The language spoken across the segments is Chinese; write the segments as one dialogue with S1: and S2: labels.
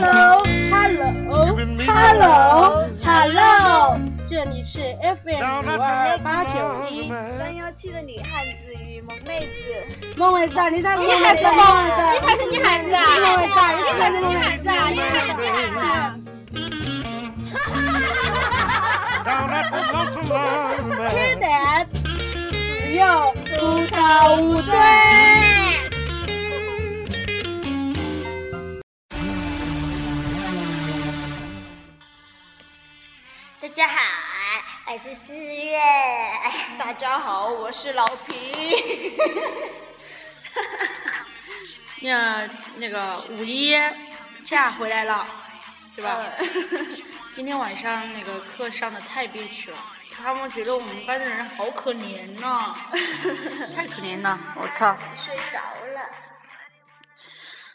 S1: Hello，Hello，Hello，这里是 FM 五二八九一
S2: 三幺七的女汉子与萌妹子。
S1: 萌妹子，你才是
S3: 你才是
S1: 孟
S3: 孟
S1: 伟子，
S3: 你才是女汉子你才是女汉子啊！你才是女汉子。
S1: 吃的只有吐槽无罪。
S2: 家好，我是四月。大家好，我是老皮。
S4: 那那个五一假回来了，对吧？今天晚上那个课上的太憋屈了，他们觉得我们班的人好可怜呐、太可怜了，我操！
S2: 睡着了。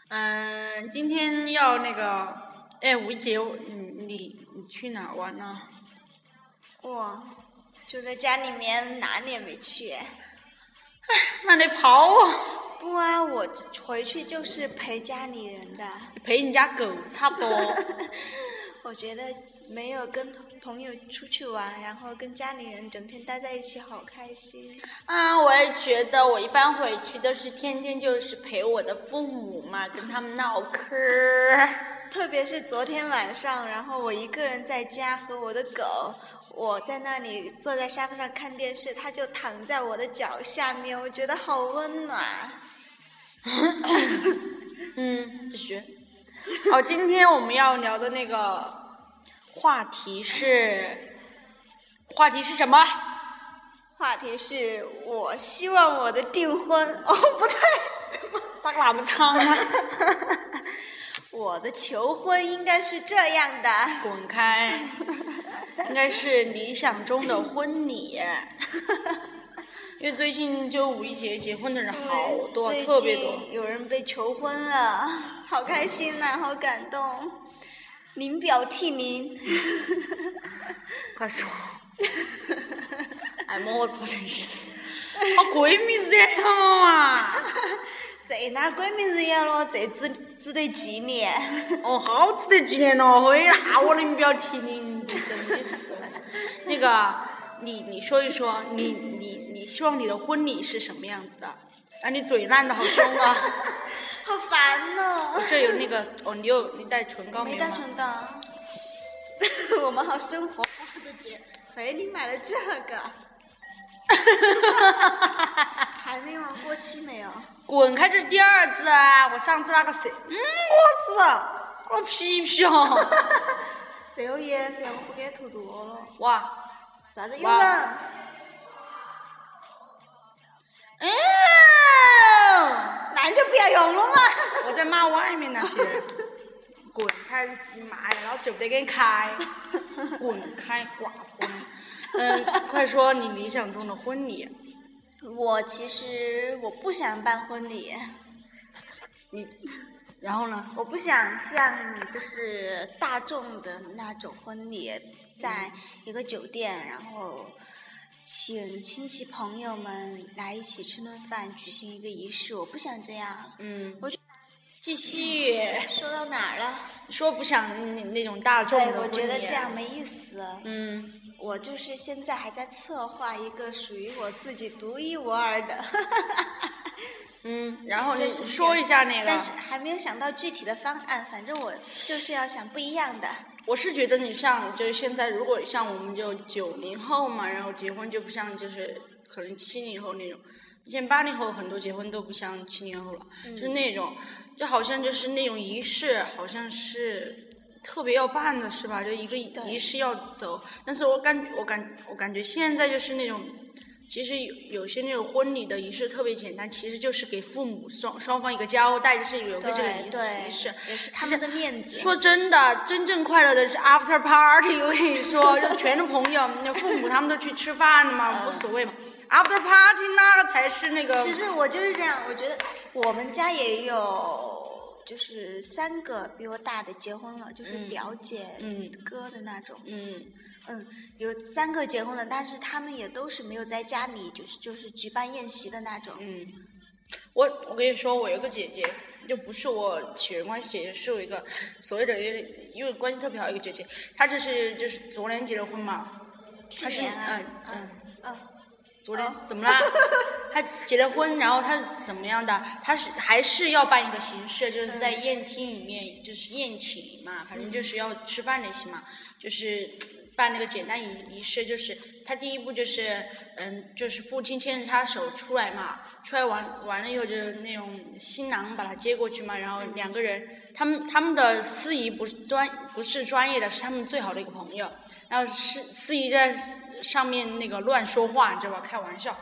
S4: 嗯，今天要那个，哎，吴姐，你你你去哪儿玩呢？
S2: 我就在家里面，哪里也没去。
S4: 那得跑啊，
S2: 不啊，我回去就是陪家里人的。
S4: 陪你家狗差不多。
S2: 我觉得没有跟同朋友出去玩，然后跟家里人整天待在一起，好开心。
S4: 啊，我也觉得，我一般回去都是天天就是陪我的父母嘛，跟他们唠嗑儿。
S2: 特别是昨天晚上，然后我一个人在家和我的狗，我在那里坐在沙发上看电视，他就躺在我的脚下面，我觉得好温暖。
S4: 嗯，继续。好，今天我们要聊的那个话题是，话题是什么？
S2: 话题是我希望我的订婚，哦不对，怎么
S4: 咋个那么长啊？
S2: 我的求婚应该是这样的。
S4: 滚开！应该是理想中的婚礼，因为最近就五一节结婚的人好多，特别多。
S2: 有人被求婚了，好开心呐、好感动。您表替您。
S4: 快说！哎，莫做真是，好闺蜜日呀！
S2: 这哪儿闺蜜日呀咯？这值值得纪念。
S4: 哦，好值得纪念哦！嘿，那我能表提你，真的是。那个，你你说一说，你你你希望你的婚礼是什么样子的？啊，你嘴烂的好凶啊！
S2: 好烦哦！
S4: 这有那个，哦，你有你带唇膏
S2: 没
S4: 有吗？
S2: 带唇膏。我们好生活化的姐，嘿，你买了这个？还没完过期没有？
S4: 滚开！这是第二次啊！我上次那个谁，嗯，我 是我皮皮哦。
S2: 这个颜色我不给涂多了。
S4: 哇，
S2: 啥子有
S4: 哇
S2: 人？
S4: 嗯，
S2: 那你就不要用了嘛。
S4: 我在骂外面那些人。滚开！你妈呀，老子就不得给你开！滚开，寡妇！嗯，快说你理想中的婚礼。
S2: 我其实我不想办婚礼，
S4: 你，然后呢？
S2: 我不想像你就是大众的那种婚礼，在一个酒店，然后请亲戚朋友们来一起吃顿饭，举行一个仪式。我不想这样。
S4: 嗯，
S2: 我
S4: 继续
S2: 说到哪儿了？
S4: 说不想那那种大众
S2: 对，
S4: 的婚礼。
S2: 我觉得这样没意思。
S4: 嗯，
S2: 我就是现在还在策划一个属于我自己独一无二的。
S4: 嗯，然后你
S2: 就是
S4: 说一下那个
S2: 但。是还没有想到具体的方案，反正我就是要想不一样的。
S4: 我是觉得你像就是现在，如果像我们就九零后嘛，然后结婚就不像就是可能七零后那种，现在八零后很多结婚都不像七零后了，就是那种就好像就是那种仪式，好像是特别要办的是吧？就一个仪式要走，但是我感我感我感觉现在就是那种。其实有有些那种婚礼的仪式特别简单，其实就是给父母双双方一个交代，就是有个这个仪式仪式。
S2: 也是他们的面子。
S4: 说真的，真正快乐的是 after party。我跟你说，就全是朋友，那父母他们都去吃饭了嘛，无所谓嘛。After party 那个才是那个。
S2: 其实我就是这样，我觉得我们家也有，就是三个比我大的结婚了，就是表姐、
S4: 嗯
S2: 哥的那种。
S4: 嗯，
S2: 嗯，有三个结婚了，但是他们也都是没有在家里，就是就是举办宴席的那种。
S4: 嗯，我我跟你说，我有个姐姐，就不是我血缘关系姐姐，是有一个所谓的因为关系特别好一个姐姐，她就是就是昨年结的婚嘛，她是
S2: 去年啊
S4: 嗯嗯。
S2: 嗯，
S4: 昨天
S2: 哦
S4: 怎么啦？他结了婚，然后他怎么样的？他是还是要办一个形式，就是在宴厅里面，就是宴请嘛，反正就是要吃饭那些嘛，就是办那个简单仪仪式，就是他第一步就是嗯，就是父亲牵着他手出来嘛，出来完完了以后就是那种新郎把他接过去嘛，然后两个人，他们他们的司仪不是专不是专业的，是他们最好的一个朋友，然后司司仪在上面那个乱说话，你知道吧？开玩笑，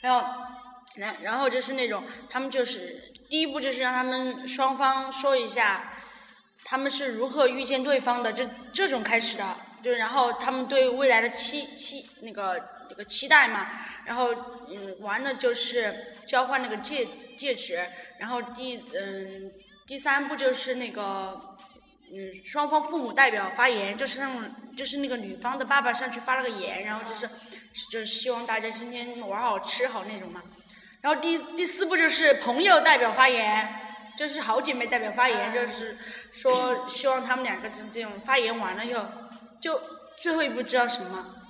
S4: 然后，然然后就是那种他们就是第一步就是让他们双方说一下，他们是如何遇见对方的，这这种开始的，就然后他们对未来的期期那个这个期待嘛，然后嗯完了就是交换那个戒戒指，然后第嗯第三步就是那个。嗯，双方父母代表发言，就是那种，就是那个女方的爸爸上去发了个言，然后就是，就是希望大家今天玩好吃好那种嘛。然后第第四步就是朋友代表发言，就是好姐妹代表发言，就是说希望他们两个这这种发言完了以后，就最后一步知道什么？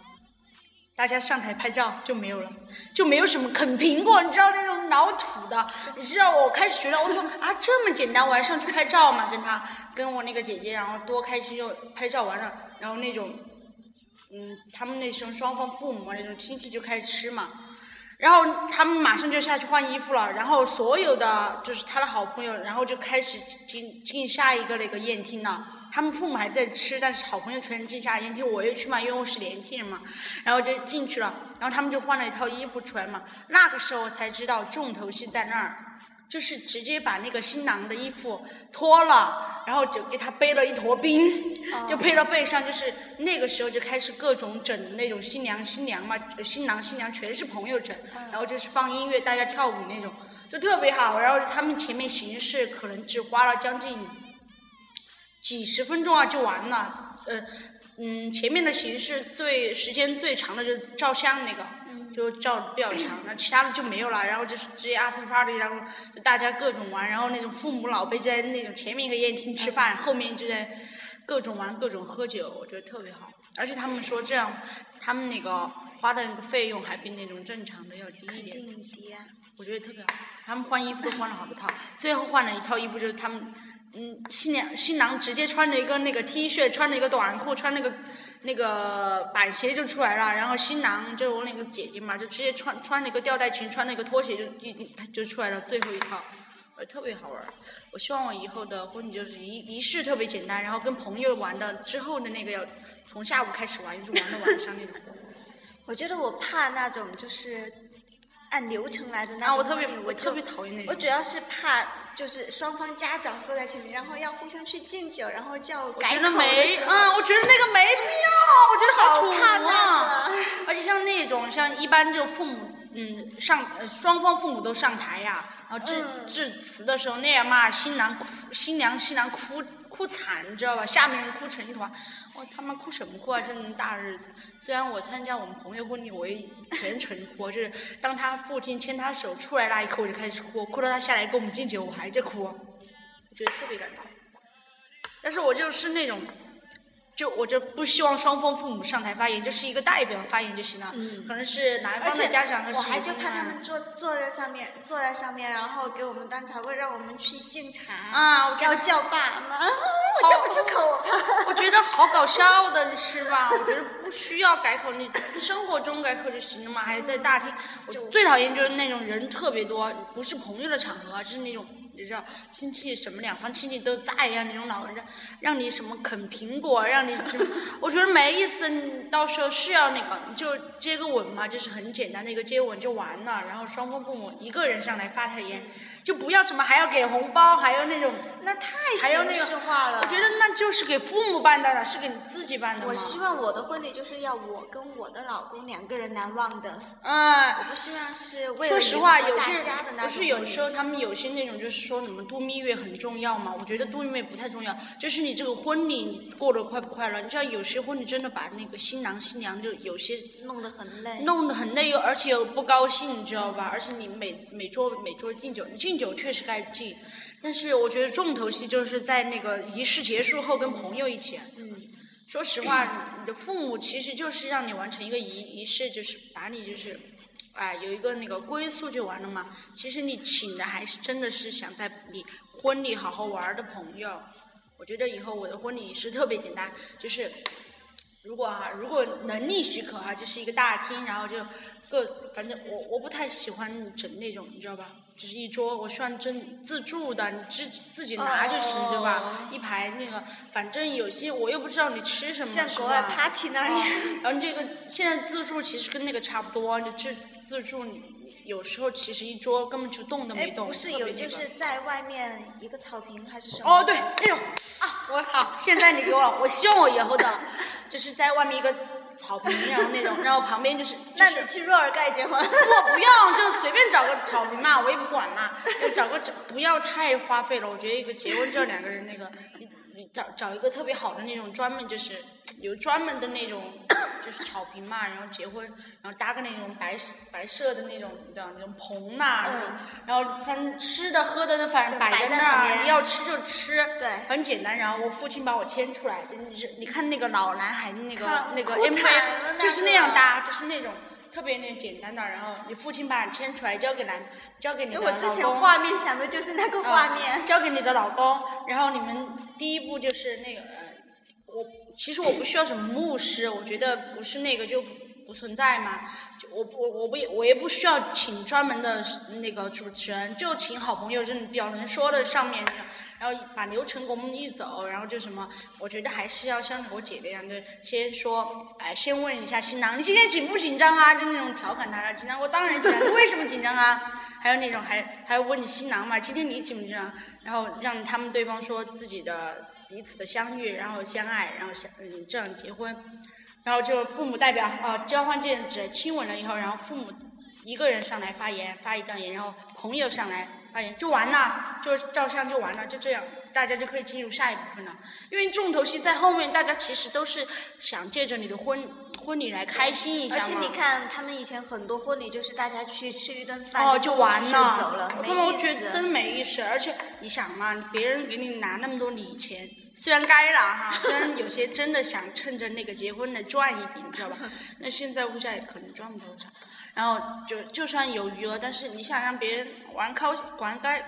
S4: 大家上台拍照就没有了，就没有什么啃苹果，你知道那种老土的。你知道我开始觉得，我说啊这么简单，我还上去拍照嘛，跟他跟我那个姐姐，然后多开心，就拍照完了，然后那种，嗯，他们那时候双方父母那种亲戚就开始吃嘛，然后他们马上就下去换衣服了，然后所有的就是他的好朋友，然后就开始进进下一个那个宴厅了。他们父母还在吃，但是好朋友全进下宴厅，我又去嘛，因为我是年轻人嘛，然后就进去了，然后他们就换了一套衣服出来嘛。那个时候我才知道重头戏在那儿，就是直接把那个新郎的衣服脱了，然后就给他背了一坨冰，就背到背上，就是那个时候就开始各种整那种新娘新娘嘛，呃新郎新娘全是朋友整，然后就是放音乐，大家跳舞那种，就特别好。然后他们前面形式可能只花了将近几十分钟啊就完了，呃，嗯，前面的形式最时间最长的就是照相那个，就照比较长，那其他的就没有了。然后就是直接 after party，然后就大家各种玩，然后那种父母老辈在那种前面一个宴厅吃饭，后面就在各种玩各种喝酒，我觉得特别好。而且他们说这样，他们那个花的那个费用还比那种正常的要低一
S2: 肯
S4: 点。
S2: 低啊。
S4: 我觉得特别好。他们换衣服都换了好多套，最后换了一套衣服就是他们，嗯，新娘新郎直接穿了一个那个 T 恤，穿了一个短裤，穿那个那个板鞋就出来了，然后新郎就是我那个姐姐嘛，就直接穿穿了一个吊带裙，穿了一个拖鞋就一定就出来了，最后一套。呃，特别好玩。我希望我以后的婚礼就是仪仪式特别简单，然后跟朋友玩的之后的那个要从下午开始玩，一直玩到晚上那种。
S2: 我觉得我怕那种就是按流程来的那
S4: 啊，我特别，我特别讨厌那种。
S2: 我主要是怕就是双方家长坐在前面，然后要互相去敬酒，然后叫
S4: 我
S2: 改口的时候
S4: 嗯，我觉得那个没必要，我觉得好土
S2: 怕那
S4: 啊
S2: 个。
S4: 而且像那种像一般就父母，嗯，上呃双方父母都上台呀、然后致、
S2: 嗯
S4: 致辞的时候那样嘛，新郎哭，新娘新郎哭哭惨，你知道吧？下面人哭成一团，我他妈哭什么哭啊？这么大日子，虽然我参加我们朋友婚礼，我也全程哭，就是当他父亲牵他手出来那一刻，我就开始哭，哭到他下来跟我们敬酒，我还在哭，我觉得特别感动。但是我就是那种，就我就不希望双方父母上台发言，就是一个代表发言就行了。可能是男方的家长和
S2: 我还就怕他们坐坐在上面，坐在上面，然后给我们端茶会，让我们去敬茶
S4: 啊我
S2: 要叫爸妈，我叫不出口，我怕。
S4: 我觉得好搞笑的是吧？我觉得不需要改口，你生活中改口就行了嘛，还在大厅。我最讨厌就是那种人特别多，不是朋友的场合啊，就是那种你知道亲戚什么两方亲戚都在呀、那种老人家让你什么啃苹果，让你就我觉得没意思。你到时候是要那个就接个吻嘛，就是很简单的一个接吻就完了，然后双方父母一个人上来发台言，就不要什么还要给红包，还要那种。
S2: 那太
S4: 还有那个
S2: 形式化了。
S4: 我觉得那就是给父母办的了，是给你自己办的嘛。
S2: 我希望我的婚礼就是要我跟我的老公两个人难忘的，
S4: 嗯
S2: 我，不希望是为了
S4: 说实话，有些不是有时候他们有些那种就是说什么度蜜月很重要嘛？我觉得度蜜月不太重要，就是你这个婚礼你过得快不快乐？你知道有些婚礼真的把那个新郎新娘就有些
S2: 弄得很累。
S4: 弄得很累又而且又不高兴，你知道吧？而且你每每桌每桌敬酒，你敬敬酒确实该敬，但是我觉得重头戏就是在那个仪式结束后跟朋友一起。
S2: 嗯，
S4: 说实话，你的父母其实就是让你完成一个仪仪式，就是把你就是，哎，有一个那个归宿就完了嘛。其实你请的还是真的是想在你婚礼好好玩的朋友。我觉得以后我的婚礼仪式特别简单，就是如果啊、如果能力许可哈、就是一个大厅，然后就各反正我我不太喜欢整那种，你知道吧？就是一桌，我希望真自助的，你自自己拿就行，对吧？一排那个，反正有些我又不知道你吃什么，是
S2: 像国外 party 那里。
S4: 哦然后这个现在自助其实跟那个差不多，就自自助你你有时候其实一桌根本就动都
S2: 哎，
S4: 没动，
S2: 不是有就是在外面一个草坪还是什么？
S4: 哦，对，那种啊，我好，现在你给我，我希望我以后的，就是在外面一个草坪，然后那种，然后旁边就是，就是
S2: 那你去若尔盖结婚？
S4: 我不要，就随便找个草坪嘛，我也不管嘛，就找个找，不要太花费了。我觉得一个结婚之后两个人那个，你你找找一个特别好的那种专门就是有专门的那种就是草坪嘛，然后结婚，然后搭个那种白白色的那种你知道那种棚呐、那种然后反正吃的喝的反正
S2: 摆
S4: 摆在那儿，你要吃就吃，
S2: 对
S4: 很简单。然后我父亲把我牵出来，就是你看那个老男孩那个那个 MV，就是那
S2: 个
S4: 样搭，就是那种。特别那简单的，然后你父亲把你牵出来，交给男，交给你的老公。
S2: 我之前画面想的就是那个画面。
S4: 啊交给你的老公，然后你们第一步就是那个呃，我其实我不需要什么牧师，我觉得不是那个就不存在嘛，就我我我不我也不需要请专门的那个主持人，就请好朋友，就是比较能说的上面，然后把流程给我们一走，然后就什么，我觉得还是要像我姐那样，就先说，哎，先问一下新郎，你今天紧不紧张啊？就那种调侃他，紧张，我当然紧张，为什么紧张啊？还有那种还还要问新郎嘛，今天你紧不紧张？然后让他们对方说自己的彼此的相遇，然后相爱，然后相嗯这样结婚，然后就父母代表啊、交换戒指亲吻了以后，然后父母一个人上来发言发一段言，然后朋友上来发言就完了，就照相就完了，就这样，大家就可以进入下一部分了。因为重头戏在后面，大家其实都是想借着你的婚婚礼来开心一下嘛。
S2: 而且你看，他们以前很多婚礼就是大家去吃一顿饭，
S4: 哦，就完了，
S2: 走了，没
S4: 他们我觉得真。没意思，而且你想嘛，别人给你拿那么多礼钱，虽然该了哈，虽然有些真的想趁着那个结婚的赚一笔，你知道吧？那现在物价也可能赚不多少，然后就就算有余额，但是你想让别人玩高玩该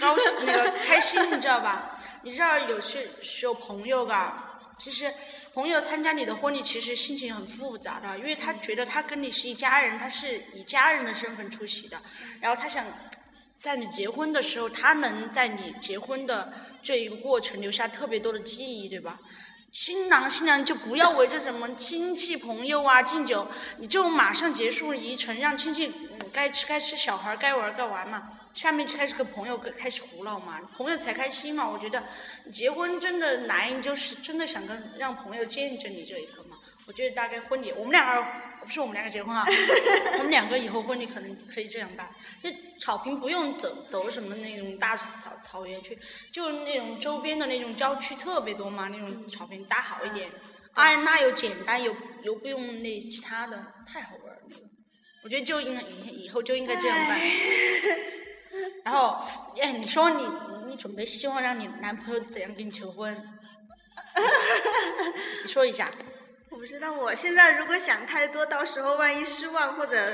S4: 高兴那个开心，你知道吧？你知道有些时候朋友吧。其实，朋友参加你的婚礼，其实心情很复杂的，因为他觉得他跟你是一家人，他是以家人的身份出席的，然后他想在你结婚的时候，他能在你结婚的这一个过程留下特别多的记忆，对吧？新郎新娘就不要围着什么亲戚朋友啊敬酒，你就马上结束仪程，让亲戚该吃该吃，小孩该玩该玩嘛。下面就开始跟朋友开始胡闹嘛，朋友才开心嘛。我觉得结婚真的难，就是真的想跟让朋友见证你这一刻嘛。我觉得大概婚礼，我们两个不是我们两个结婚啊，我们两个以后婚礼可能可以这样办，就草坪不用走走什么那种大草草原去，就那种周边的那种郊区特别多嘛，那种草坪搭好一点，哎，那又简单又又不用那其他的，太好玩了。我觉得就应该以以后就应该这样办。然后，哎，你说你你准备希望让你男朋友怎样跟你求婚？你说一下。
S2: 我不知道，我现在如果想太多，到时候万一失望或者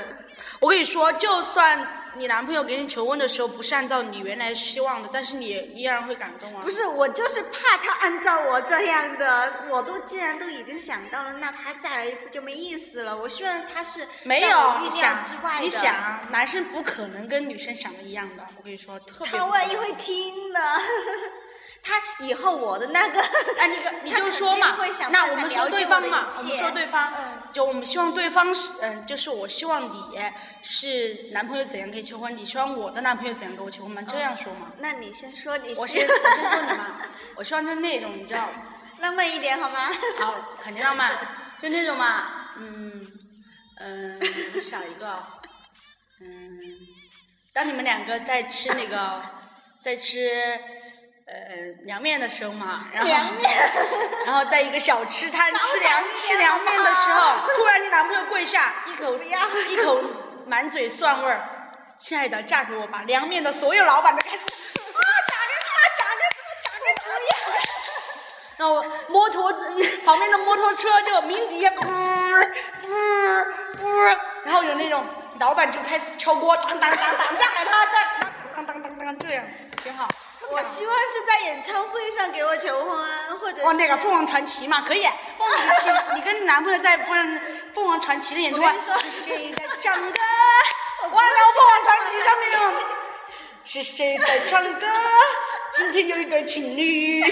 S4: 我跟你说，就算你男朋友给你求婚的时候不是按照你原来希望的，但是你依然会感动啊。
S2: 不是，我就是怕他按照我这样的，我都既然都已经想到了，那他再来一次就没意思了。我希望他是
S4: 没有
S2: 预料之外的。
S4: 你想，男生不可能跟女生想的一样的。我跟你说，特别
S2: 他万一会听呢？他以后我的那个，
S4: 哎，你个 你就说嘛那我们说对方嘛，我们
S2: 切
S4: 说对方，
S2: 嗯。
S4: 就我们希望对方是，嗯，就是我希望你是男朋友怎样可以求婚，你希望我的男朋友怎样给我求婚嘛，这样说嘛。
S2: 那你先说，你
S4: 我
S2: 先
S4: 先我先说你嘛，我希望就是那种你知道，
S2: 浪漫一点好吗？
S4: 好，肯定浪漫，就那种嘛，嗯嗯，我想一个，嗯，当你们两个在吃那个，在吃呃，凉面的时候嘛，然后，
S2: 凉面，
S4: 然后在一个小吃摊吃凉吃凉面的时候，突然你男朋友跪下，一口一口满嘴蒜味儿，亲爱的嫁给我吧，凉面的所有老板都开始，啊，嫁给我嫁给我嫁给我嫁。然后摩托旁边的摩托车就鸣笛，呜呜呜，然后有那种老板就开始敲锅，当当当当，你再喊他，这，当当当当，这样，挺好。
S2: 我希望是在演唱会上给我求婚，或者
S4: 哦，那个凤凰传奇嘛，可以。凤凰传奇，你跟你男朋友在凤凤凰传奇的演唱会，是谁在唱歌？忘了，凤凰传奇上面有，是谁在唱歌？今天有一对情侣，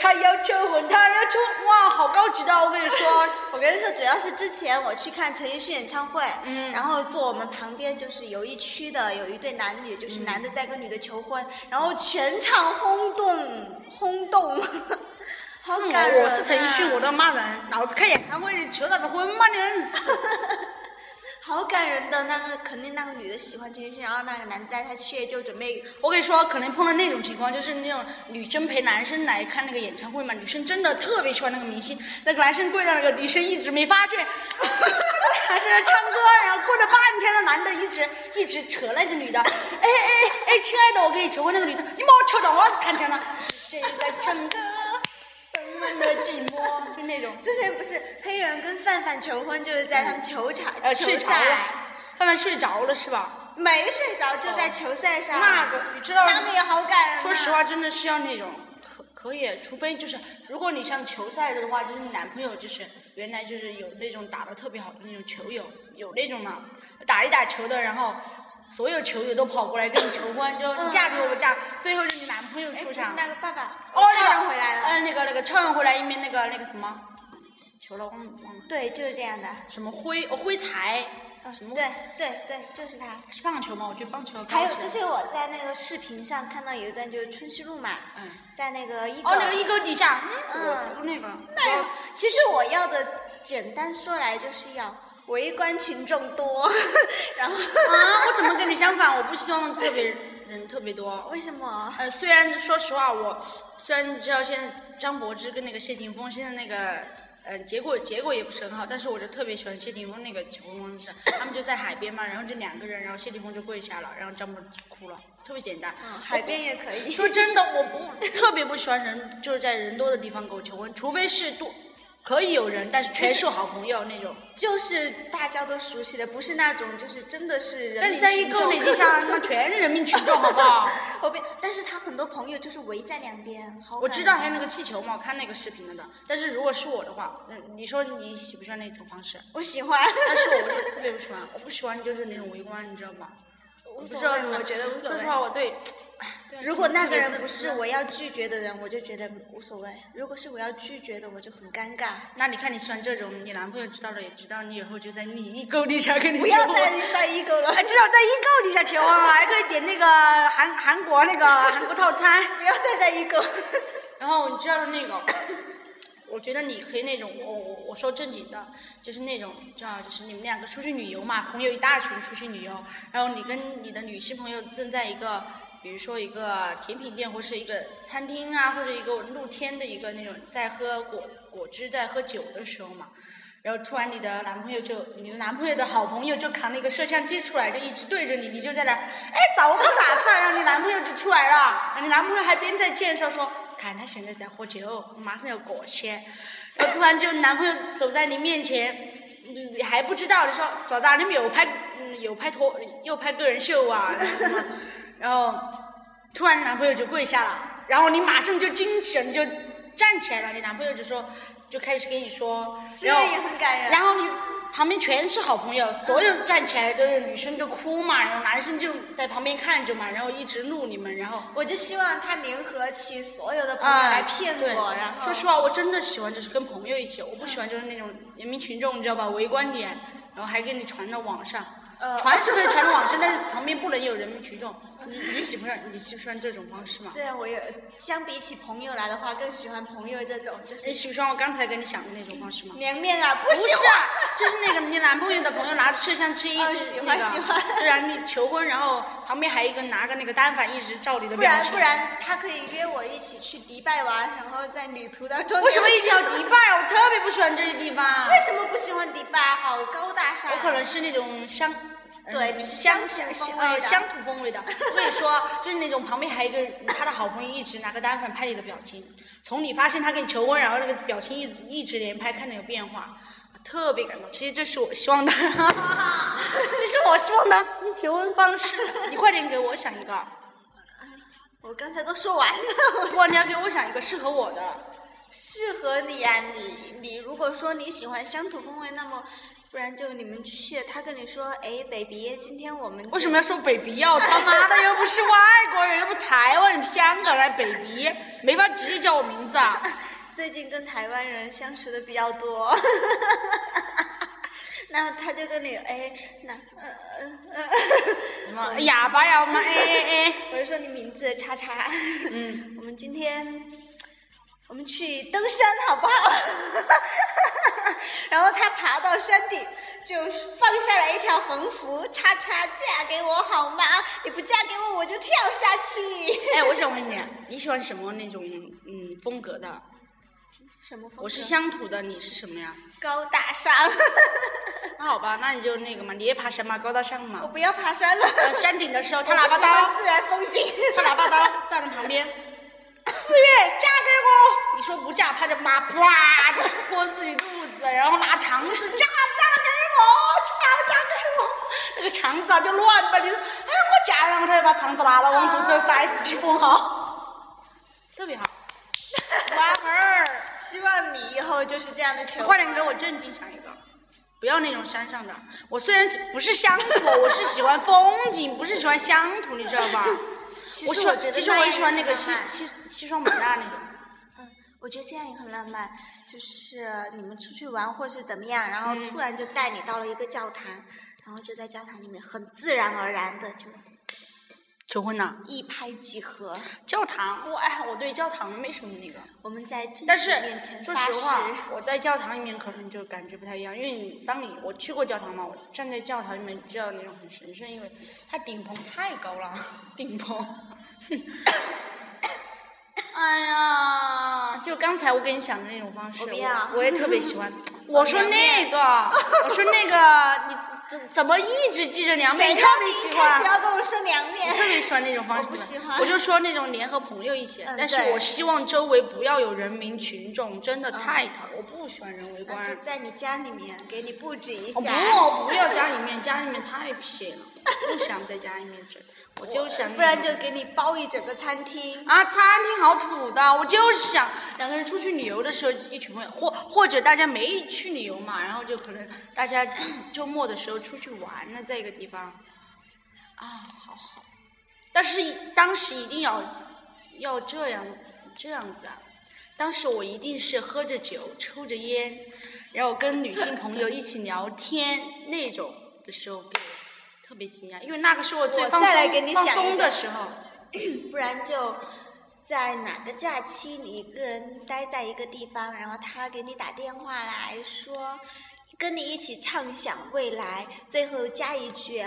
S4: 他要求婚，他要求，哇，好高级的，我跟你说。
S2: 我跟你说，主要是之前我去看陈奕迅演唱会，
S4: 嗯
S2: 然后坐我们旁边就是有一区的有一对男女，
S4: 嗯
S2: 就是男的在跟女的求婚，然后全场轰动轰动，好
S4: 是
S2: 感人、啊。
S4: 我是陈奕迅，我都要骂人，老子开演唱会你求啥子婚嘛，你硬是。
S2: 好感人的那个，肯定那个女的喜欢陈奕迅，然后那个男的带她去就准备
S4: 我跟你说，可能碰到那种情况，就是那种女生陪男生来看那个演唱会嘛，女生真的特别喜欢那个明星，那个男生跪到那个女生一直没发觉，男生在唱歌，然后过了半天，那男的一直一直扯那个女的，哎哎哎，亲爱的，我给你求婚，那个女的，你莫求到我看见了，是谁在唱歌？的寂寞，就那种。
S2: 之前不是黑人跟范范求婚，就是在他们球场、
S4: 呃，
S2: 球赛，，
S4: 范范睡着了是吧？
S2: 没睡着就在球赛上。
S4: 那个你知道
S2: 那个也好感人、啊。
S4: 说实话，真的是要那种可可以，除非就是如果你像球赛的话，就是你男朋友就是原来就是有那种打的特别好的那种球友，有那种嘛，打一打球的，然后所有球友都跑过来跟你求婚，就你嫁给我，我嫁，最后就你男朋友出场是。
S2: 那个爸爸，
S4: 哦，
S2: 超
S4: 那个
S2: 人回来了。
S4: 呃，那个那个超人回来一面那个那个什么，球了忘了忘了，
S2: 对，就是这样的。
S4: 什么挥哦挥财，
S2: 嗯
S4: 什么
S2: 对对对，就是他。
S4: 是棒球吗？我觉得棒球
S2: 还有之前我在那个视频上看到有一段，就是春熙路嘛，
S4: 嗯
S2: 在那个一沟。
S4: 哦那个一沟底下，嗯，
S2: 嗯
S4: 我才不那个，
S2: 那其实我要的，简单说来就是要围观群众多，然后
S4: 啊，我怎么跟你相反？我不希望特别人特别多。
S2: 为什么？
S4: 呃，虽然说实话，我虽然你知道现在张柏芝跟那个谢霆锋现在那个呃结果结果也不是很好，但是我就特别喜欢谢霆锋那个求婚方式，他们就在海边嘛，然后就两个人，然后谢霆锋就跪下了，然后张柏芝哭了，特别简单。
S2: 嗯，海边也可以。
S4: 说真的，我不特别不喜欢人就是在人多的地方给我求婚，除非是多可以有人，但是全是好朋友那种。
S2: 就是大家都熟悉的，不是那种就是真的是人
S4: 但是在一沟
S2: 民群众
S4: 里底下，他妈全是人民群众，好不好？
S2: 后边，但是他很多朋友就是围在两边，好
S4: 我知道还有那个气球嘛，我看那个视频了的。但是如果是我的话，嗯，你说你喜不喜欢那种方式？
S2: 我喜欢，
S4: 但是我是特别不喜欢，我不喜欢就是那种围观，你知道吗？
S2: 无所谓，我觉得无所谓
S4: 说实。话，我，对
S2: 如果那个人不是我要拒绝的人，我就觉得无所谓；如果是我要拒绝的，我就很尴尬。
S4: 那你看你喜欢这种，你男朋友知道了也知道，你以后就在你一沟底下跟你
S2: 不要再在一沟了，
S4: 还知道在一沟底下求啊，还可以点那个韩韩国那个韩国套餐。
S2: 不要再在一沟。
S4: 然后你知道那个，我觉得你可以那种，我我我说正经的，就是那种叫就是你们两个出去旅游嘛，朋友一大群出去旅游，然后你跟你的女性朋友正在一个，比如说一个甜品店或是一个餐厅啊，或者一个露天的一个那种在喝果果汁在喝酒的时候嘛。然后突然你的男朋友就，你的男朋友的好朋友就扛了一个摄像机出来，就一直对着你，你就在那，哎，找个啥子啊？然后你男朋友就出来了，然后你男朋友还边在介绍说，看他现在在喝酒，我马上要过去，然后突然就男朋友走在你面前，你你还不知道，你说咋子啊？你们又拍，嗯，又拍拖，又拍个人秀啊？然后突然男朋友就跪下了，然后你马上就精神就站起来了，你男朋友就说，就开始跟你说，
S2: 这个也很感人。
S4: 然后你旁边全是好朋友，所有站起来都是女生就哭嘛，然后男生就在旁边看着嘛，然后一直录你们，然后
S2: 我就希望他联合起所有的朋友
S4: 啊
S2: 来骗
S4: 对
S2: 我，然后
S4: 说实话，我真的喜欢就是跟朋友一起，我不喜欢就是那种人民群众，你知道吧？围观点，然后还给你传到网上。
S2: 呃
S4: 传是可以传到网上，但是旁边不能有人民群众。你你喜欢你喜欢这种方式吗？
S2: 这样我也相比起朋友来的话，更喜欢朋友这种，就是
S4: 你喜欢我刚才跟你讲的那种方式吗？
S2: 绵绵啊，不
S4: 不是就是那个你男朋友的朋友拿着摄像机一直
S2: 嗯喜欢
S4: 那个
S2: 喜欢
S4: 对啊，你求婚，然后旁边还有一个拿个那个单反一直照你的
S2: 不
S4: 表情。
S2: 然不然，他可以约我一起去迪拜玩，然后在旅途当中。
S4: 为什么一定要迪拜？我特别不喜欢这些地方。
S2: 为什么不喜欢迪拜？好高大上。
S4: 我可能是那种乡，
S2: 对你是
S4: 乡
S2: 乡
S4: 呃乡土风味的。我跟你说，就是那种旁边还有一个他的好朋友一直拿个单反拍你的表情，从你发现他跟你求婚，然后那个表情一直一直连拍，看那个变化，特别感动。其实这是我希望的，这是我希望的求婚方式。你快点给我想一个，
S2: 我刚才都说完了，
S4: 哇，你要给我想一个适合我的。
S2: 适合你呀、你你如果说你喜欢乡土风味，那么不然就你们去，他跟你说，哎，baby，今天我们
S4: 为什么要说 baby 呀？我他妈的又不是外国人，又不台湾人、香港人，baby 没法直接叫我名字啊！
S2: 最近跟台湾人相处的比较多，那么他就跟你哎，那呃呃呃，
S4: 什么哑巴呀？我们哎哎哎，
S2: 我就说你名字叉叉，
S4: 嗯，
S2: 我们今天我们去登山好不好？然后他爬到山顶，就放下来一条横幅，叉叉嫁给我好吗？你不嫁给我，我就跳下去。
S4: 哎，我想问 你，你喜欢什么那种嗯风格的？
S2: 什么风格？
S4: 我是乡土的，你是什么呀？
S2: 高大上，
S4: 那好吧，那你就那个嘛，你也爬山嘛，高大上嘛。
S2: 我不要爬山了。
S4: 呃，山顶的时候，他
S2: 我不喜
S4: 喇叭刀，
S2: 欢自然风景。
S4: 他喇叭刀站在旁边。四月嫁给我，你说不嫁，他就妈啪就泼自己肚子，然后拿肠子嫁不嫁给我，扎不嫁给我，那个肠子啊就乱吧，你说哎我夹，然后他就把肠子拿了往肚子里塞，自己封好，特别好。完门儿，
S2: 希望你以后就是这样的求婚。
S4: 快点给我正经想一个，不要那种山上的。我虽然不是乡土，我是喜欢风景，不是喜欢乡土，你知道吧？
S2: 其实我觉得
S4: 其实我也喜欢那个西西西双版纳那种。
S2: 嗯，我觉得这样也很浪漫，就是你们出去玩或是怎么样，然后
S4: 嗯
S2: 突然就带你到了一个教堂，然后就在教堂里面很自然而然的就
S4: 求婚呐？
S2: 一拍即合。
S4: 教堂，我哎，我对教堂没什么那个。
S2: 我们在真
S4: 但是说实话，我在教堂里面可能就感觉不太一样，因为你当你我去过教堂嘛，我站在教堂里面知道那种很神圣，因为它顶棚太高了，顶棚。哎呀，就刚才我跟你讲的那种方式，
S2: 我
S4: 也特别喜欢。我说那个，我说那个，你怎怎么一直记着凉面？
S2: 谁
S4: 你特别喜
S2: 欢开始
S4: 欢。
S2: 要跟我说凉面？
S4: 特别喜欢那种方式，
S2: 我不喜欢
S4: 我就说那种联合朋友一起，
S2: 嗯
S4: 但是我希望周围不要有人民群众，真的太讨，我不喜欢人围观
S2: 那。就在你家里面给你布置一
S4: 我
S2: 下。
S4: 不，不要家里面，家里面太撇了，不想在家里面整，我就想。
S2: 不然就给你包一整个餐厅。
S4: 啊，餐厅好土的，我就是想两个人出去旅游的时候，一群朋友，或或者大家没去旅游嘛，然后就可能大家周末的时候出去玩了，在一个地方，啊，好好，但是当时一定要要这样这样子啊，当时我一定是喝着酒，抽着烟，然后跟女性朋友一起聊天那种的时候，特别惊讶，因为那个是我最放
S2: 我再来给
S4: 松放
S2: 你想
S4: 的时候。
S2: 不然就在哪个假期你一个人待在一个地方，然后他给你打电话来说，跟你一起畅想未来，最后加一句：“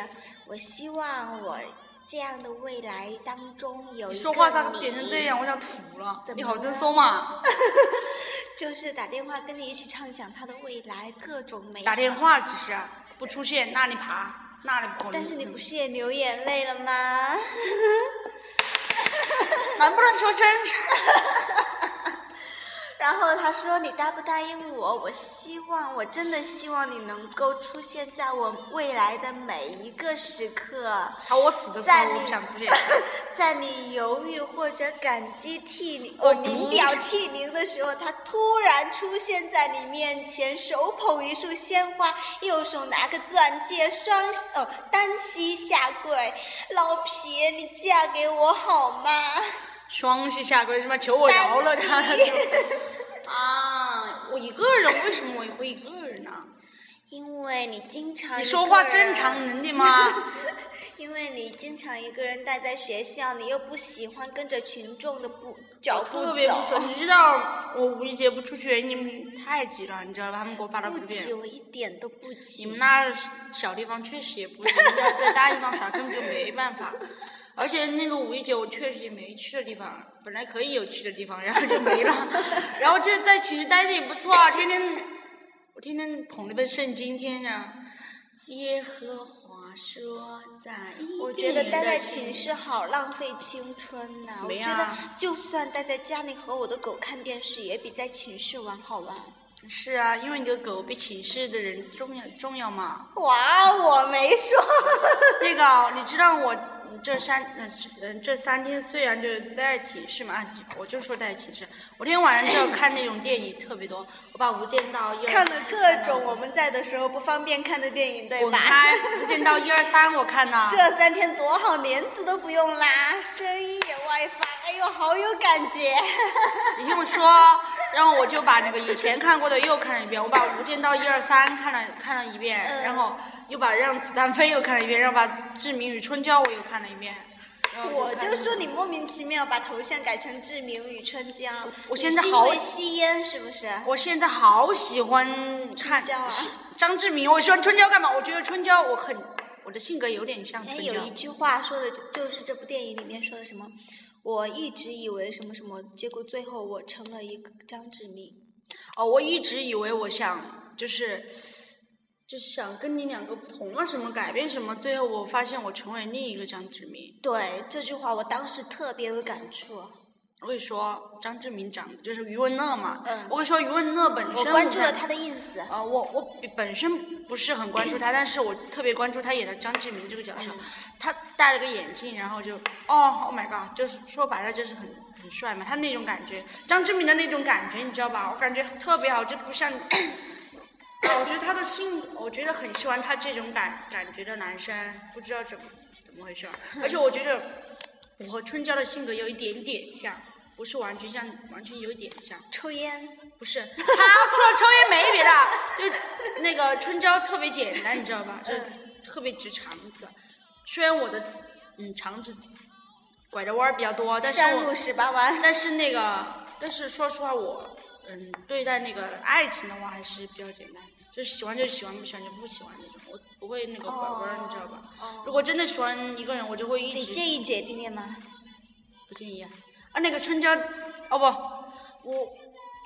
S2: 我希望我这样的未来当中有
S4: 说话咋
S2: 你
S4: 变成这样？我想吐了你好真
S2: 了
S4: 说嘛！
S2: 就是打电话跟你一起畅想他的未来，各种美。
S4: 打电话只是不出现，那你爬，那里不可能。
S2: 但是你不是也流眼泪了吗？
S4: 能不能说真事儿？
S2: 然后他说：“你答不答应我？我希望，我真的希望你能够出现在我未来的每一个时刻，
S4: 好，我死的时候我
S2: 在你
S4: 不想出现。
S2: 在你犹豫或者感激涕零、
S4: 我
S2: 临表涕零的时候，他突然出现在你面前，手捧一束鲜花，右手拿个钻戒，双哦单膝下跪，老皮，你嫁给我好吗？
S4: 双膝下跪，什么求我饶了
S2: 他
S4: 他
S2: 膝
S4: 啊！我一个人，为什么我会一个人呢、
S2: 因为你经常
S4: 你说话正常能的吗？
S2: 因为你经常一个人待在学校，你又不喜欢跟着群众的步脚步
S4: 特别不
S2: 走，。
S4: 你知道我五一节不出去，你们太急了，你知道吧？他们给我发的
S2: 不
S4: 图片
S2: 急，。我一点都不
S4: 你
S2: 急
S4: 们。那小地方确实也不行，要在大地方耍根本就没办法。而且那个五一节我确实也没去的地方，本来可以有去的地方，然后就没了。然后这在寝室待着也不错啊，天天我天天捧了本圣经，天天耶和华说在一
S2: 我觉得待在寝室好浪费青春呐、我觉得
S4: 啊
S2: 就算待在家里和我的狗看电视，也比在寝室玩好玩。
S4: 是啊，因为你的狗比寝室的人重要重要嘛。
S2: 哇，我没说。
S4: 那个，你知道我这三呃嗯这三天虽然就是待在寝室嘛，啊我就说待在寝室，我天天晚上就要看那种电影特别多，我把《无间道》一二
S2: 看了各种我们在的时候不方便看的电影，对吧？
S4: 无间道》一二三我看了。
S2: 这三天多好，帘子都不用啦，声音也外放，哎呦，好有感觉。
S4: 你听我说，然后我就把那个以前看过的又看了一遍，我把《无间道》一二三看了看了一遍，
S2: 嗯
S4: 然后又把《让子弹飞》又看了一遍，然后把《志明与春娇》我又看了一遍。
S2: 我就说你莫名其妙把头像改成志明与春娇，
S4: 我现在好
S2: 为吸烟是不是？
S4: 我现在好喜欢看张志明，我喜欢春娇干嘛？我觉得春娇我很我的性格有点像
S2: 哎，
S4: 春娇。
S2: 有一句话说的就就是这部电影里面说的什么？我一直以为什么什么，结果最后我成了一个张志明。
S4: 哦，我一直以为我想就是就是想跟你两个不同啊，什么改变什么，最后我发现我成为另一个张志明。
S2: 对这句话，我当时特别有感触。
S4: 我跟你说，张志明长得就是余文乐嘛。
S2: 嗯
S4: 我跟你说，余文乐本身
S2: 我关注了他的 ins，
S4: 呃，我我本身不是很关注他，但是我特别关注他演的张志明这个角色。
S2: 嗯
S4: 他戴了个眼镜，然后就哦，Oh my god，就是说白了就是很很帅嘛，他那种感觉，张志明的那种感觉，你知道吧？我感觉特别好，就不像。啊，我觉得他的性，我觉得很喜欢他这种感感觉的男生，不知道怎么怎么回事儿。而且我觉得我和春娇的性格有一点点像，不是完全像，完全有一点像。
S2: 抽烟。
S4: 不是，他除了抽烟没别的，就那个春娇特别简单，你知道吧？就特别直肠子。虽然我的嗯肠子拐的弯儿比较多，但是
S2: 山路十八弯。
S4: 但是那个但是说实话，我嗯对待那个爱情的话还是比较简单，就是喜欢就喜欢，不喜欢就不喜欢那种，我不会那个拐弯儿，你知道吧？
S2: 哦
S4: 如果真的喜欢一个人，我就会一
S2: 你
S4: 直
S2: 介意姐弟恋吗？
S4: 不介意啊。啊，那个春娇，哦不，我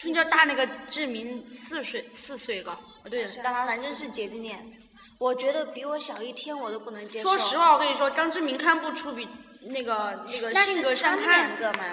S4: 春娇大那个志明四岁四岁个，哦对，大他
S2: 反正是姐弟恋。我觉得比我小一天我都不能接受。
S4: 说实，话，我跟你说，张志明看不出比那个那个
S2: 那
S4: 性格
S2: 是他们
S4: 上看
S2: 两，个嘛。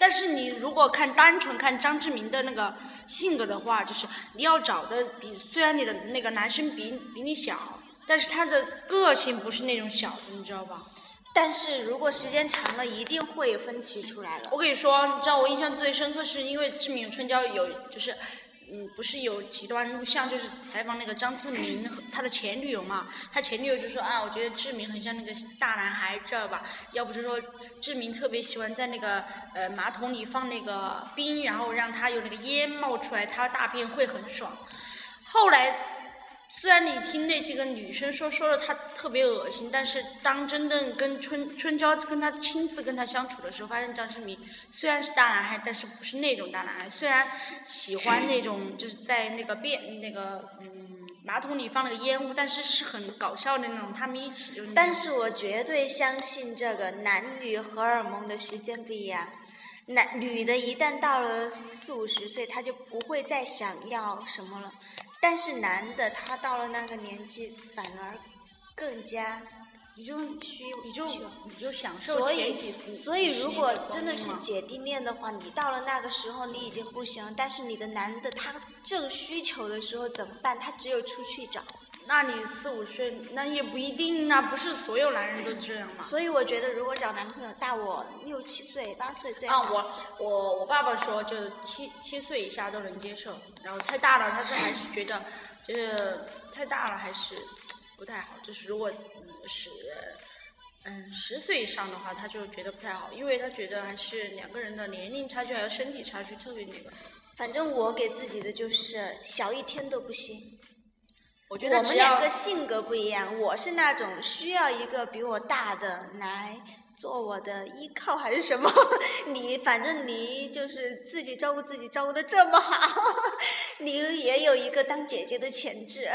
S4: 但是你如果看单纯看张志明的那个性格的话，就是你要找的比虽然你的那个男生比比你小，但是他的个性不是那种小的，你知道吧？
S2: 但是如果时间长了，一定会分歧出来了
S4: 我。跟你说，你知道我印象最深刻是因为《志明与春娇》有就是。嗯，不是有几段录像，就是采访那个张志明和他的前女友嘛？他前女友就说啊，我觉得志明很像那个大男孩，知道吧？要不是说志明特别喜欢在那个呃马桶里放那个冰，然后让他有那个烟冒出来，他大便会很爽。后来虽然你听那几个女生说说了他特别恶心，但是当真正跟春春娇跟他亲自跟他相处的时候，发现张志明虽然是大男孩，但是不是那种大男孩。虽然喜欢那种就是在那个便那个嗯马桶里放那个烟雾，但是是很搞笑的那种，他们一起就。
S2: 但是我绝对相信这个男女荷尔蒙的时间不一样。男女的一旦到了四五十岁，他就不会再想要什么了。但是男的他到了那个年纪，反而更加
S4: 你就
S2: 需
S4: 你就。你就享受
S2: 所以
S4: 前几次，
S2: 所以如果真的是姐弟恋的话，你到了那个时候你已经不行了，但是你的男的他正需求的时候怎么办？他只有出去找。
S4: 那你四五岁，那也不一定啊，不是所有男人都这样嘛。
S2: 所以我觉得，如果找男朋友大我六七岁、八岁最好。
S4: 啊，我我我爸爸说，就是七七岁以下都能接受，然后太大了，他是还是觉得就是太大了还是不太好，就是如果嗯是嗯十岁以上的话，他就觉得不太好，因为他觉得还是两个人的年龄差距还有身体差距特别那个。
S2: 反正我给自己的就是小一天都不行。
S4: 我觉得
S2: 我们两个性格不一样，我是那种需要一个比我大的来做我的依靠还是什么？你反正你就是自己照顾自己照顾的这么好，你也有一个当姐姐的潜质。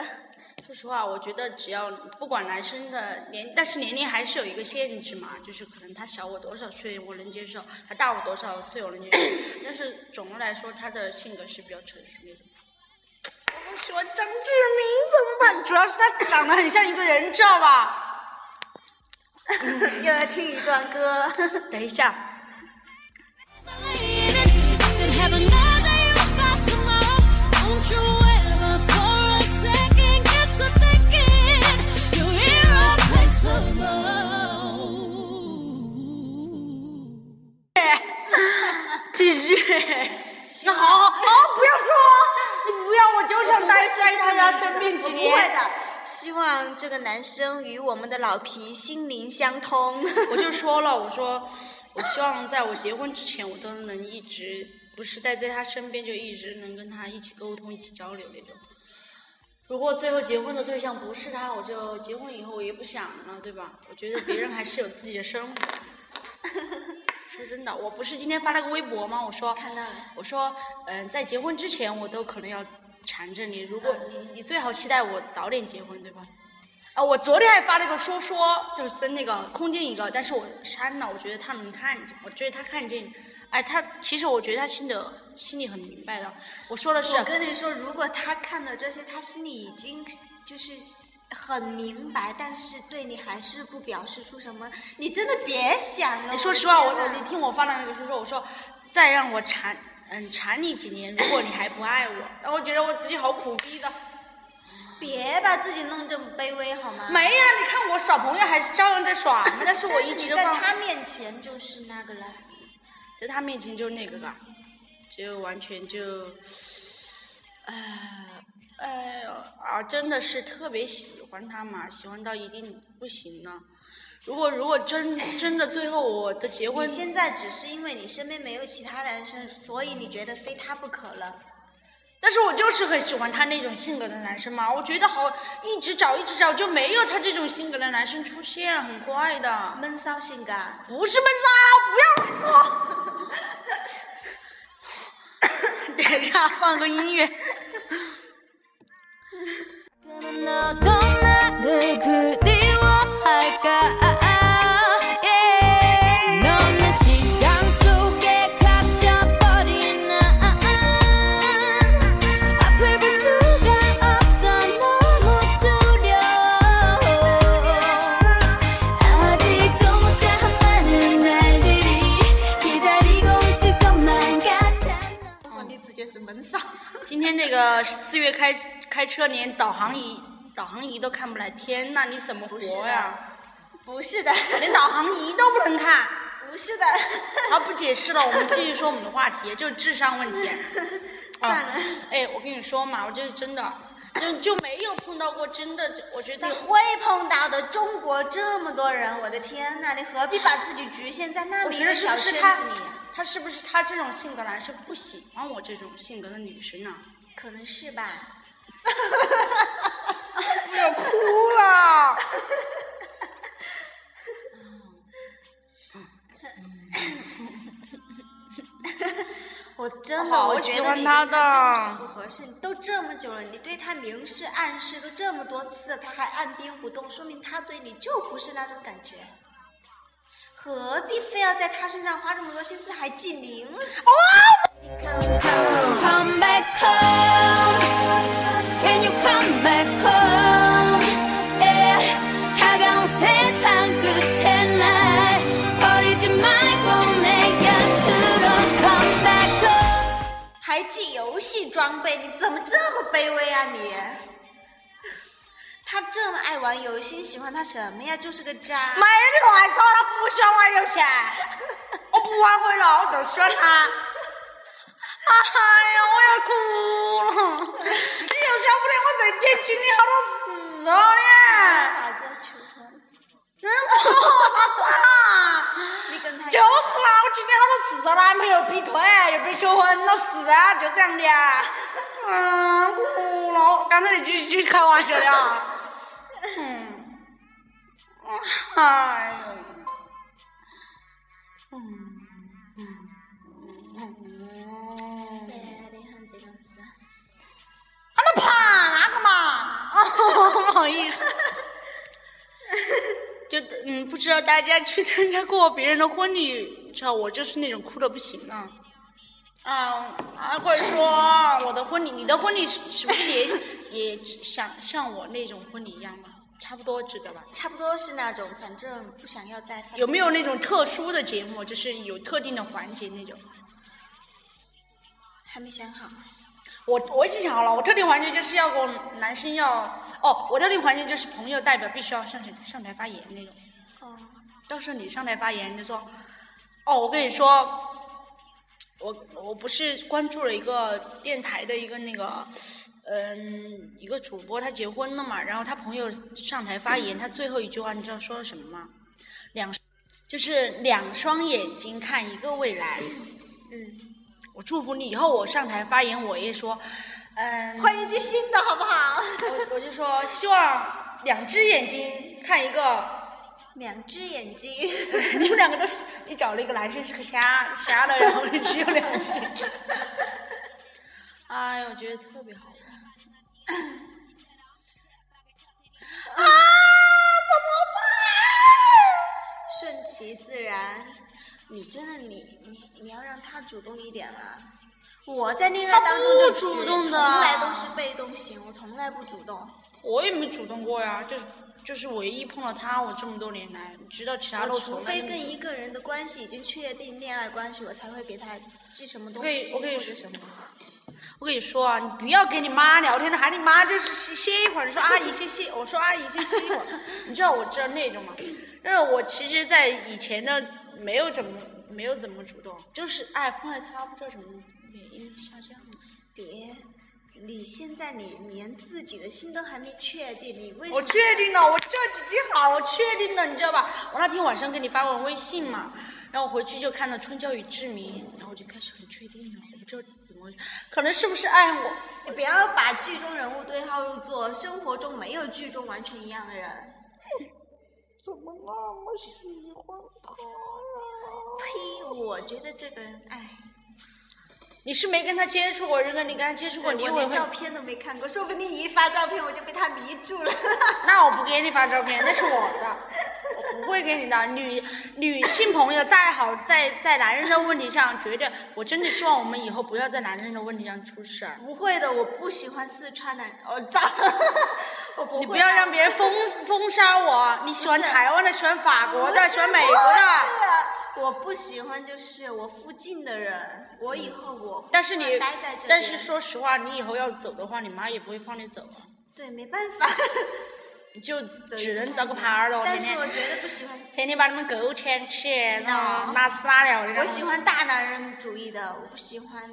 S4: 说实话，我觉得只要不管男生的年，但是年龄还是有一个限制嘛，就是可能他小我多少岁我能接受，他大我多少岁我能接受，但是总的来说他的性格是比较成熟那种。我不喜欢张志明怎么办？主要是他长得很像一个人，知道吧？
S2: 又要听一段歌。
S4: 等一下.继续。那好好好，不要说，要，我就想待在他家身边几
S2: 我
S4: 年。
S2: 不会的，希望这个男生与我们的老皮心灵相通。
S4: 我就说了，我说，我希望在我结婚之前，我都能一直不是待在他身边，就一直能跟他一起沟通、一起交流那种。如果最后结婚的对象不是他，我就结婚以后我也不想了，对吧？我觉得别人还是有自己的生活。说真的，我不是今天发了个微博吗？我说，
S2: 看到了
S4: 我说，嗯、在结婚之前，我都可能要缠着你。如果你你最好期待我早点结婚，对吧？啊，我昨天还发了个说说，就是那个空间一个，但是我删了，我觉得他能看见，我觉得他看见，哎，他其实我觉得他心的心里很明白的。我说的是
S2: 我，跟你说，如果他看到这些，他心里已经就是很明白，但是对你还是不表示出什么，你真的别想了。
S4: 你说实话，我你听我发的那个说说，我说再让我缠嗯缠你几年，如果你还不爱我，然后我觉得我自己好苦逼的。
S2: 别把自己弄这么卑微好吗？
S4: 没呀、你看我耍朋友还是照样在耍嘛，但是我一直在
S2: 他面前就是那个了。
S4: 在他面前就那个了，就完全就，哎，哎呦啊，真的是特别喜欢他嘛，喜欢到一定不行了。如果如果真真的最后我的结婚
S2: 你，现在只是因为你身边没有其他男生，所以你觉得非他不可了。
S4: 但是我就是很喜欢他那种性格的男生嘛，我觉得好一直找一直找就没有他这种性格的男生出现，很怪的。
S2: 闷骚性格啊，
S4: 不是闷骚，不要乱说。等一下，放个音乐。天那个四月开开车，连导航仪导航仪都看不来，天呐，你怎么活呀？
S2: 不是的，
S4: 连导航仪都不能看。
S2: 不是的。
S4: 好，不解释了，我们继续说我们的话题，就是智商问题。
S2: 算了，
S4: 哎，我跟你说嘛，我这是真的，就就没有碰到过真的，我觉得
S2: 你会碰到的。中国这么多人，我的天呐，你何必把自己局限在那
S4: 我觉得是
S2: 么一个小
S4: 不是他
S2: 圈子里？
S4: 他是不是他这种性格男生不喜欢我这种性格的女生啊？
S2: 可能是吧。
S4: 我要哭了。
S2: 我真的，我觉得你跟
S4: 他的
S2: 不合适。你都这么久了，你对他明示暗示都这么多次，他还按兵不动，说明他对你就不是那种感觉。何必非要在他身上花这么多心思，还记名？
S3: Come back home. Can you come back home? Yeah. 차가운 세상 끝에 날 버리지 말고 내 곁으로 come back home.
S2: 还记游戏装备，你怎么这么卑微啊你？他这么爱玩游戏，喜欢他什么呀？就是个渣。
S4: 没你乱说，他不喜欢玩游戏，我不挽回了，我就喜欢他。 哎呀，我要哭了！你又晓不得我这几天经历好多事啊你。
S2: 啥子求婚？
S4: 嗯，啥子啊？
S2: 你跟他
S4: 就是啦，我经历好多事找男朋友劈腿，又被求婚了，是啊，就这样的啊。嗯，哭了，刚才那句句开玩笑的啊。嗯，哎呦，嗯啊，那怕那个嘛？哦，不好意思。就嗯，不知道大家去参加过别人的婚礼，知道我就是那种哭的不行了。啊，啊，快说，我的婚礼，你的婚礼是是不是也 也像像我那种婚礼一样嘛？差不多知道吧？
S2: 差不多是那种，反正不想要再
S4: 有没有那种特殊的节目，就是有特定的环节那种？
S2: 还没想好。
S4: 我我已经想好了，我特定环节就是要我男生要哦，我特定环节就是朋友代表必须要上台上台发言那种。
S2: 哦，
S4: 到时候你上台发言，你就说，哦，我跟你说，我我不是关注了一个电台的一个那个，嗯，一个主播他结婚了嘛，然后他朋友上台发言，他最后一句话你知道说了什么吗？两，就是两双眼睛看一个未来。
S2: 嗯，
S4: 我祝福你以后我上台发言，我也说，嗯，
S2: 换一句新的好不好？
S4: 我我就说希望两只眼睛看一个。
S2: 两只眼睛，
S4: 你们两个都是，你找了一个男生是个瞎瞎的，然后你只有两只眼睛。哎呀，我觉得特别好玩。啊！怎么办
S2: 顺其自然。你真的你你你要让他主动一点了。我在恋爱当中就
S4: 主动的
S2: 从来都是被动型，我从来不主动。
S4: 我也没主动过呀，就是就是唯一碰到他，我这么多年来，你知道其他
S2: 除非跟一个人的关系已经确定恋爱关系，我才会给他寄什么东西
S4: 我跟你说
S2: 或者什么。
S4: 我跟你说啊，你不要跟你妈聊天的，喊你妈就是歇歇一会儿，你说阿姨先歇，我说阿姨先歇一会儿。你知道我知道那种吗？因为我其实，在以前呢，没有怎么没有怎么主动，就是哎碰到他不知道什么原因下降了。
S2: 别，你现在你连自己的心都还没确定，你为什么？
S4: 我确定了，我这几句好，我确定了，你知道吧？我那天晚上给你发完微信嘛，然后我回去就看到《春娇与志明》，然后我就开始很确定了，我不知道怎么，可能是不是爱我？
S2: 你不要把剧中人物对号入座，生活中没有剧中完全一样的人。
S4: 怎么那么喜欢他呀？
S2: 呸！我觉得这个人，哎，
S4: 你是没跟他接触过，如果你跟他接触过，你。
S2: 连照片都没看过，说不定你一发照片我就被他迷住了。
S4: 那我不给你发照片，那是我的，我不会给你的。女女性朋友再好，在在男人的问题上，绝对我真的希望我们以后不要在男人的问题上出事儿。
S2: 不会的，我不喜欢四川男，哦，糟，我不会。
S4: 你不要让别人封封杀我。你喜欢台湾的，喜欢法国的，喜欢美国的。
S2: 我不喜欢就是我附近的人，我以后我
S4: 但是你
S2: 待在这边，
S4: 但是说实话，你以后要走的话，你妈也不会放你走啊，
S2: 对，没办法，
S4: 你就只能找个耙儿了。
S2: 但是我绝对不喜欢。
S4: 天天把你们勾牵起，然后拿屎拉尿的。
S2: 我喜欢大男人主义的，我不喜欢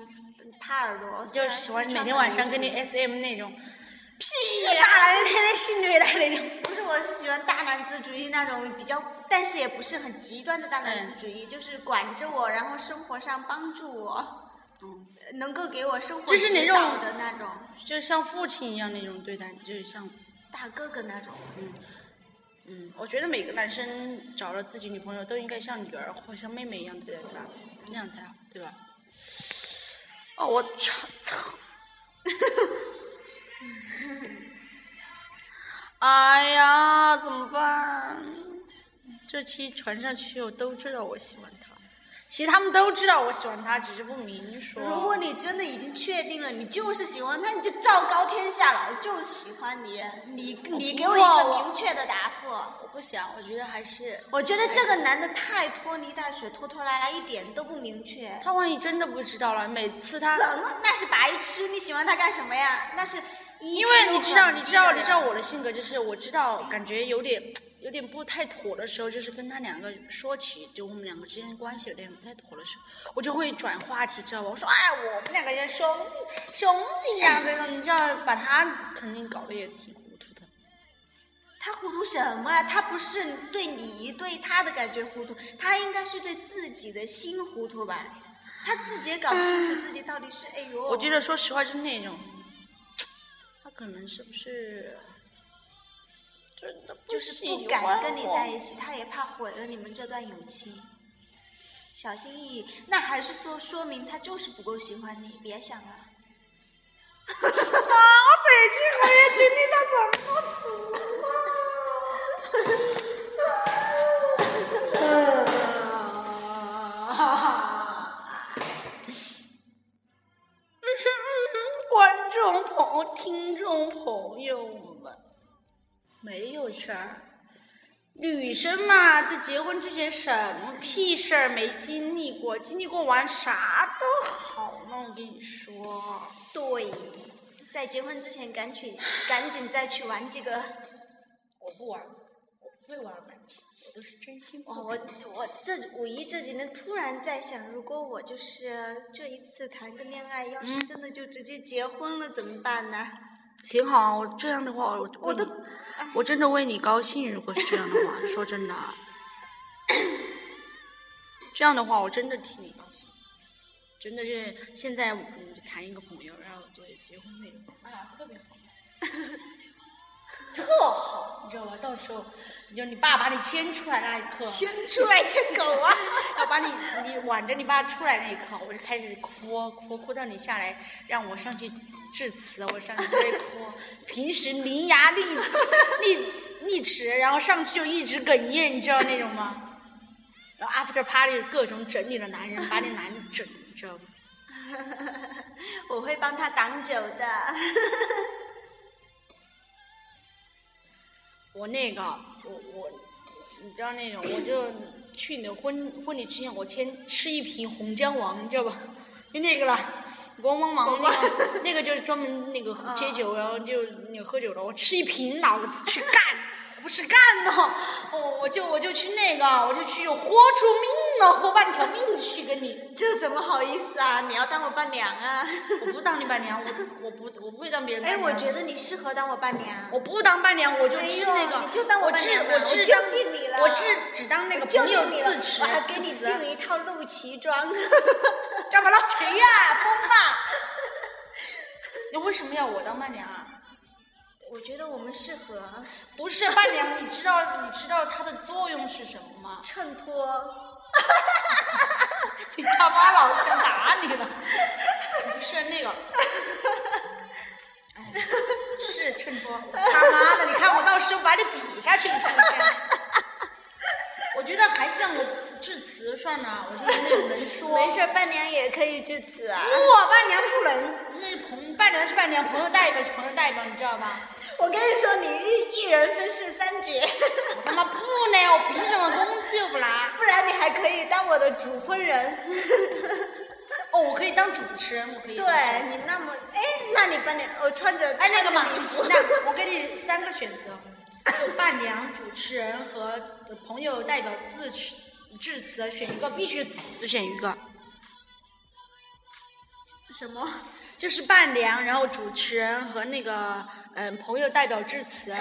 S2: 耙耳朵。
S4: 就喜欢每天晚上跟你 SM 那种。
S2: 屁
S4: 大！男人天天性虐待那种。
S2: 不是，我是喜欢大男子主义那种比较，但是也不是很极端的大男
S4: 嗯
S2: 子主义，就是管着我，然后生活上帮助我，
S4: 嗯，
S2: 能够给我生活
S4: 就是那
S2: 指导
S4: 种
S2: 的那种
S4: 就是像父亲一样那种对待，就是像，
S2: 大哥哥那种。
S4: 嗯，嗯，我觉得每个男生找了自己女朋友都应该像女儿或像妹妹一样对待她，那样才好，对吧？哦，我操操！哎呀，怎么办？这期传上去，我都知道我喜欢他。其实他们都知道我喜欢他，只是不明说。
S2: 如果你真的已经确定了，你就是喜欢他，你就昭告天下了，我就喜欢你，你你给我一个明确的答复。
S4: 我不想，我觉得还是
S2: 我觉得这个男的太拖泥带水、拖拖拉拉，一点都不明确。
S4: 他万一真的不知道了，每次他，
S2: 怎么？那是白痴！你喜欢他干什么呀？那是
S4: 因为你知道，你知道，你知道我的性格就是，我知道感觉有点有点不太妥的时候，就是跟他两个说起，就我们两个之间的关系有点不太妥的时候，我就会转话题，知道吧？我说，哎，我们两个人兄弟兄弟呀、这种，你知道，把他肯定搞得也挺糊涂的。
S2: 他糊涂什么啊？他不是对你对他的感觉糊涂，他应该是对自己的心糊涂吧？他自己也搞不清楚自己到底是哎呦。
S4: 我觉得说实话就是那种，他你们是不是真的
S2: 就是不敢跟你在一起，他也怕毁了你们这段友情。小心翼翼，那还是说说明他就是不够喜欢你，别想了。
S4: 啊！我这句我也经历了这么多事？众朋听众朋友们，没有事儿。女生嘛，在结婚之前什么屁事儿没经历过，经历过完啥都好了。我跟你说，
S2: 对，在结婚之前赶紧赶紧再去玩几个。
S4: 我不玩，我不会玩感情，我都是真心
S2: 哇，
S4: 话。
S2: 我我这五一这几天突然在想，如果我就是这一次谈个恋爱，要是
S4: 嗯
S2: 真的就直接结婚了怎么办呢？
S4: 挺好，我这样的话，我
S2: 我都
S4: 我真的为你高兴。如果是这样的话，说真的，啊，这样的话，我真的替你高兴。真的是现在谈一个朋友，然后就结婚那种，哎呀，特别好，特好，你知道吧？到时候，你就你爸把你牵出来那一刻，
S2: 牵出来牵狗啊！
S4: 要把你你挽着你爸出来那一刻，我就开始哭哭哭到你下来，让我上去致辞，我上去就会哭。平时伶牙俐 俐俐齿，然后上去就一直哽咽，你知道那种吗？然后 after party 各种整你的男人，把你男人整，你知道吗？
S2: 我会帮他挡酒的。
S4: 我那个，我我，你知道那种，我就去你的婚婚礼之前，我先吃一瓶红姜王，你知道吧？就那个了，光光芒那个，那个就是专门那个喝接酒，然后就那个喝酒的，我吃一瓶，老子去干，不是干的，我我就我就去那个，我就去豁出命了，豁半条命去跟你。
S2: 这怎么好意思啊？你要当我伴娘啊？
S4: 我不当你伴娘，我我不我不会当别人伴
S2: 哎，我觉得你适合当我伴娘。
S4: 我不当伴娘，我就吃那个，
S2: 你就当我伴娘
S4: 我只
S2: 我就
S4: 当
S2: 定你了
S4: 我只只当那个
S2: 就
S4: 朋友
S2: 你了
S4: 自持，
S2: 我还给你
S4: 自持
S2: 订一套露脐装。
S4: 干嘛了？谁呀？疯了！你为什么要我当伴娘啊？
S2: 我觉得我们适合
S4: 不是伴娘，你知道你知道它的作用是什么吗？
S2: 衬托。
S4: 你他妈老子想打你了！不是那个，哎，是衬托。他妈的，你看我到时候把你比下去，你信不信？我觉得还是让我致辞算了，我就是那种能说。
S2: 没事儿，伴娘也可以致辞啊。
S4: 不，伴娘不能，那朋伴娘是伴娘，朋友代表是朋友代表，你知道吧？
S2: 我跟你说，你一一人分饰三角，
S4: 我他妈不呢，我凭什么工资又不拿？
S2: 不然你还可以当我的主婚人。
S4: 哦，我可以当主持人，我可以。
S2: 对你那么，哎，那你伴娘，我穿着
S4: 哎，那个嘛那我给你三个选择，就伴娘、主持人和朋友代表致辞致辞，选一个，必须只选一个。
S2: 什么？
S4: 就是伴娘，然后主持人和那个嗯、朋友代表致辞，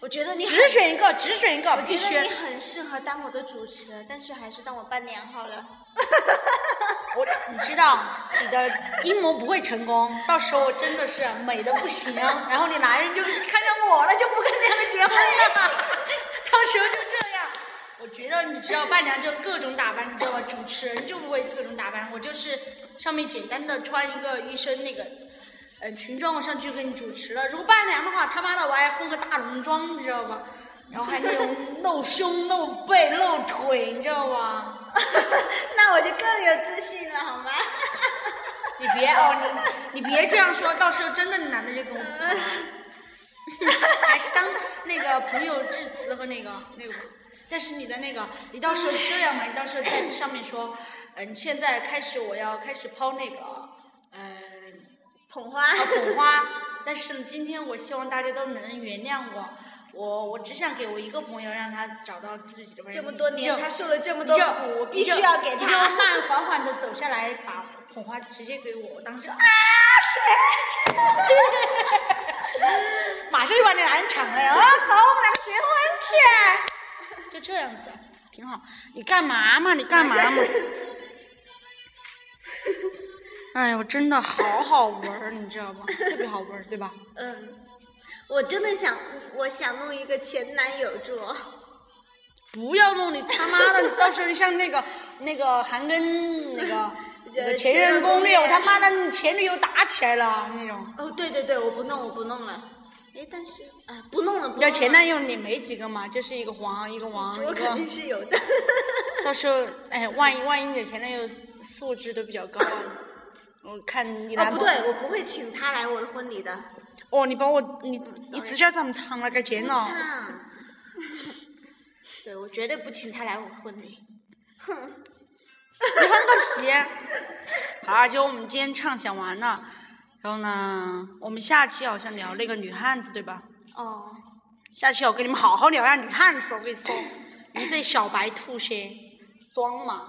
S2: 我觉得你
S4: 只选一个，只选一个，
S2: 我觉得。你很适合当我的主持，但是还是当我伴娘好了。
S4: 我你知道你的阴谋不会成功，到时候真的是美的不行，然后你男人就看上我了，就不跟那个结婚了，到时候就觉得你知道伴娘就各种打扮，你知道吧？主持人就不会各种打扮，我就是上面简单的穿一个一身那个。呃，裙装我上去给你主持了。如果伴娘的话，他妈的我还混个大浓妆，你知道吧？然后还那种露胸、露背、露腿，你知道吧？
S2: 那我就更有自信了，好吗？
S4: 你别哦，你你别这样说，到时候真的男的就跟我。还是当那个朋友致辞和那个那个吧，但是你的那个，你到时候这样嘛，你到时候在上面说，嗯、现在开始我要开始抛那个，嗯、
S2: 捧花。
S4: 啊捧花，但是呢，今天我希望大家都能原谅我，我我只想给我一个朋友，让他找到自己的。
S2: 这么多年他受了这么多苦，必须要给他。
S4: 慢缓缓的走下来，把捧花直接给我，我当时啊，谁？马上就把那男人抢了，啊，走，我们两个结婚去，就这样子，挺好。你干嘛嘛？你干嘛嘛？哎呦，真的好好玩儿，你知道吗？特别好玩儿，对吧？
S2: 嗯，我真的想，我想弄一个前男友做。
S4: 不要弄你他妈的，你到时候像那个那个韩庚那个
S2: 呃
S4: 前
S2: 任
S4: 攻略，我他妈的前女友打起来了那种。
S2: 哦，对对对，我不弄，我不弄了。哎，但是啊，不弄了，不
S4: 你知道
S2: 弄了。
S4: 前男友你没几个嘛，就是一个黄一个王一
S2: 我肯定。是有的。
S4: 到时候哎，万一万一你的前男友素质都比较高，我看你
S2: 哦，不对，我不会请他来我的婚礼的。
S4: 哦，你把我你你指甲这么长了，该剪了。
S2: 唱。对，我绝对不请他来我婚礼。
S4: 哼你哼个屁！好，就我们今天畅想完了，然后呢，我们下期好像聊那个女汉子，对吧？
S2: 哦，
S4: 下期我跟你们好好聊一下女汉子，我跟你说，你们这小白兔些，装嘛！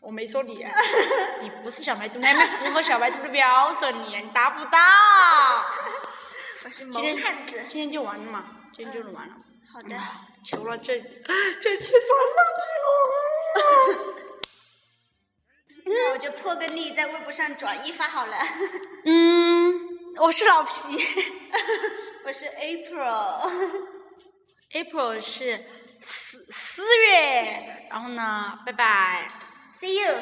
S4: 我没说你，你不是小白兔，你还没符合小白兔的标准，你你达不到。
S2: 我是
S4: 今天
S2: 萌汉子。
S4: 今天就完了嘛，今天就录完了。
S2: 好的。
S4: 求了这这期转上去了。
S2: 那我就破个例，在微博上转一发好了。
S4: 嗯，我是老皮
S2: 我是 April。
S4: April 是四四月，然后呢，拜拜。
S2: See you。